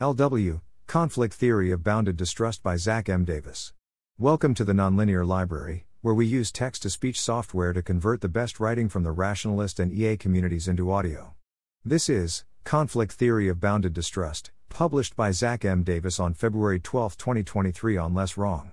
LW Conflict Theory of Bounded Distrust by Zack M. Davis. Welcome to the Nonlinear Library, where we use text to speech software to convert the best writing from the rationalist and EA communities into audio. This is Conflict Theory of Bounded Distrust, published by Zack M. Davis on February 12, 2023, on Less Wrong.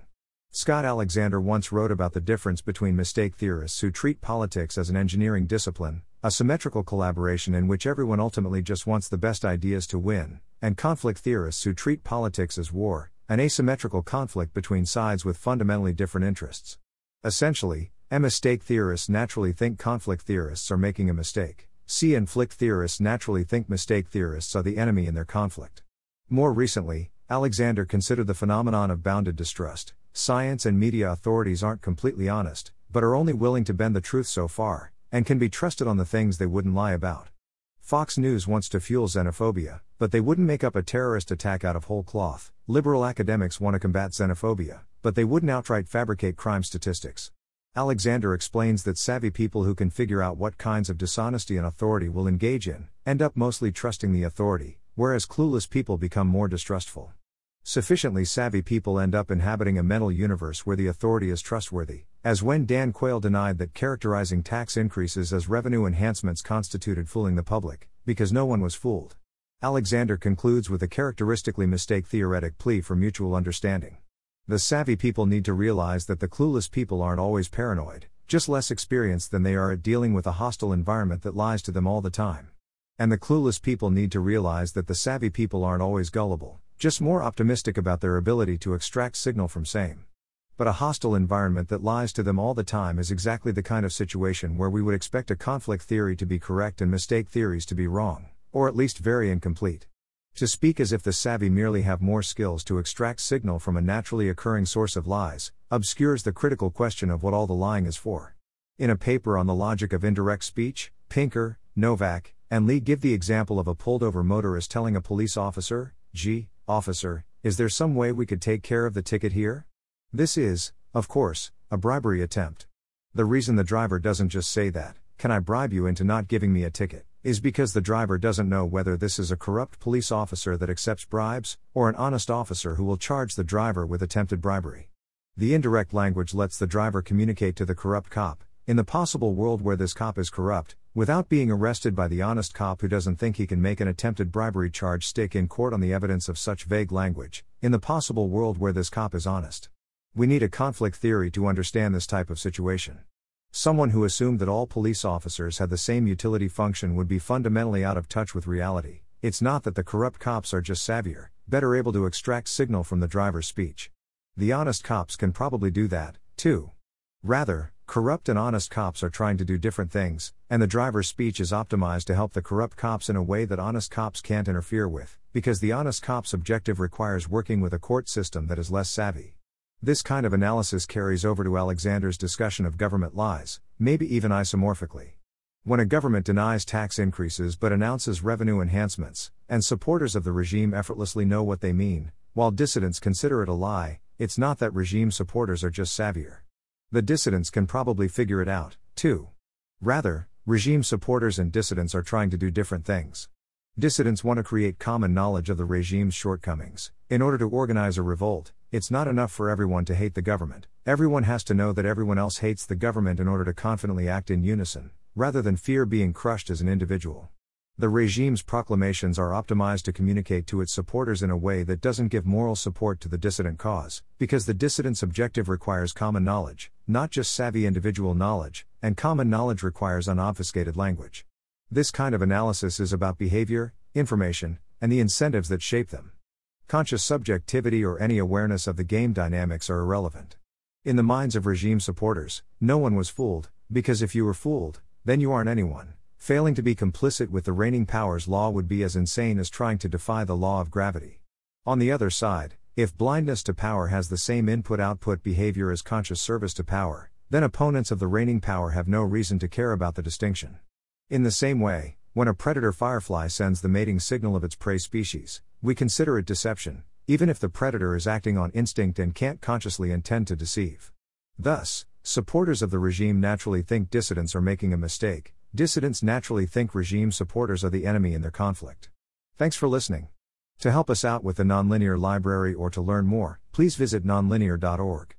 Scott Alexander once wrote about the difference between mistake theorists who treat politics as an engineering discipline, a symmetrical collaboration in which everyone ultimately just wants the best ideas to win, and conflict theorists who treat politics as war, an asymmetrical conflict between sides with fundamentally different interests. Essentially, a mistake theorists naturally think conflict theorists are making a mistake. C and flick theorists naturally think mistake theorists are the enemy in their conflict. More recently, Alexander considered the phenomenon of bounded distrust, Science and media authorities aren't completely honest, but are only willing to bend the truth so far, and can be trusted on the things they wouldn't lie about. Fox News wants to fuel xenophobia, but they wouldn't make up a terrorist attack out of whole cloth. Liberal academics want to combat xenophobia, but they wouldn't outright fabricate crime statistics. Alexander explains that savvy people who can figure out what kinds of dishonesty an authority will engage in end up mostly trusting the authority, whereas clueless people become more distrustful. Sufficiently savvy people end up inhabiting a mental universe where the authority is trustworthy, as when Dan Quayle denied that characterizing tax increases as revenue enhancements constituted fooling the public, because no one was fooled. Alexander concludes with a characteristically mistake theoretic plea for mutual understanding. The savvy people need to realize that the clueless people aren't always paranoid, just less experienced than they are at dealing with a hostile environment that lies to them all the time. And the clueless people need to realize that the savvy people aren't always gullible, just more optimistic about their ability to extract signal from same. But a hostile environment that lies to them all the time is exactly the kind of situation where we would expect a conflict theory to be correct and mistake theories to be wrong, or at least very incomplete. To speak as if the savvy merely have more skills to extract signal from a naturally occurring source of lies, obscures the critical question of what all the lying is for. In a paper on the logic of indirect speech, Pinker, Nowak, and Lee give the example of a pulled over motorist telling a police officer, G, Officer, is there some way we could take care of the ticket here? This is, of course, a bribery attempt. The reason the driver doesn't just say that, can I bribe you into not giving me a ticket, is because the driver doesn't know whether this is a corrupt police officer that accepts bribes, or an honest officer who will charge the driver with attempted bribery. The indirect language lets the driver communicate to the corrupt cop, in the possible world where this cop is corrupt, without being arrested by the honest cop who doesn't think he can make an attempted bribery charge stick in court on the evidence of such vague language, in the possible world where this cop is honest. We need a conflict theory to understand this type of situation. Someone who assumed that all police officers had the same utility function would be fundamentally out of touch with reality. It's not that the corrupt cops are just savvier, better able to extract signal from the driver's speech. The honest cops can probably do that, too. Rather, Corrupt and honest cops are trying to do different things, and the driver's speech is optimized to help the corrupt cops in a way that honest cops can't interfere with, because the honest cop's objective requires working with a court system that is less savvy. This kind of analysis carries over to Alexander's discussion of government lies, maybe even isomorphically. When a government denies tax increases but announces revenue enhancements, and supporters of the regime effortlessly know what they mean, while dissidents consider it a lie, it's not that regime supporters are just savvier. The dissidents can probably figure it out, too. Rather, regime supporters and dissidents are trying to do different things. Dissidents want to create common knowledge of the regime's shortcomings. In order to organize a revolt, it's not enough for everyone to hate the government. Everyone has to know that everyone else hates the government in order to confidently act in unison, rather than fear being crushed as an individual. The regime's proclamations are optimized to communicate to its supporters in a way that doesn't give moral support to the dissident cause, because the dissident's objective requires common knowledge, not just savvy individual knowledge, and common knowledge requires unobfuscated language. This kind of analysis is about behavior, information, and the incentives that shape them. Conscious subjectivity or any awareness of the game dynamics are irrelevant. In the minds of regime supporters, no one was fooled, because if you were fooled, then you aren't anyone. Failing to be complicit with the reigning power's law would be as insane as trying to defy the law of gravity. On the other side, if blindness to power has the same input output behavior as conscious service to power, then opponents of the reigning power have no reason to care about the distinction. In the same way, when a predator firefly sends the mating signal of its prey species, we consider it deception, even if the predator is acting on instinct and can't consciously intend to deceive. Thus, supporters of the regime naturally think dissidents are making a mistake, Dissidents naturally think regime supporters are the enemy in their conflict. Thanks for listening. To help us out with the Nonlinear Library or to learn more, please visit nonlinear.org.